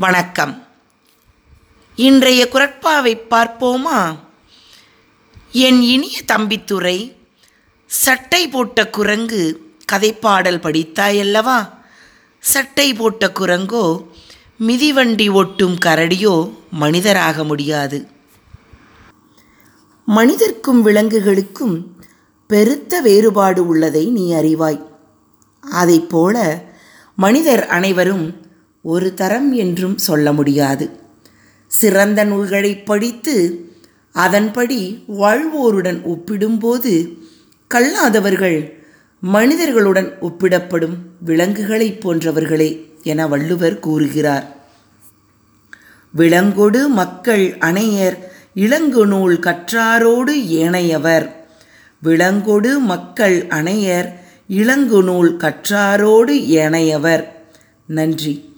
வணக்கம். இன்றைய குரட்பாவை பார்ப்போமா? என் இனிய தம்பித்துறை சட்டை போட்ட குரங்கு கதைப்பாடல் படித்தாயல்லவா? சட்டை போட்ட குரங்கோ மிதிவண்டி ஒட்டும் கரடியோ மனிதராக முடியாது. மனிதர்க்கும் விலங்குகளுக்கும் பெருத்த வேறுபாடு உள்ளதை நீ அறிவாய். அதைப்போல மனிதர் அனைவரும் ஒரு தரம் என்றும் சொல்ல முடியாது. சிறந்த நூல்களை படித்து அதன்படி வாழ்வோருடன் ஒப்பிடும்போது கல்லாதவர்கள் மனிதர்களுடன் ஒப்பிடப்படும் விலங்குகளைப் போன்றவர்களே என வள்ளுவர் கூறுகிறார். விலங்கொடு மக்கள் அணையர் இளங்கு நூல் கற்றாரோடு ஏனையவர். விலங்கொடு மக்கள் அணையர் இளங்கு நூல் கற்றாரோடு ஏனையவர். நன்றி.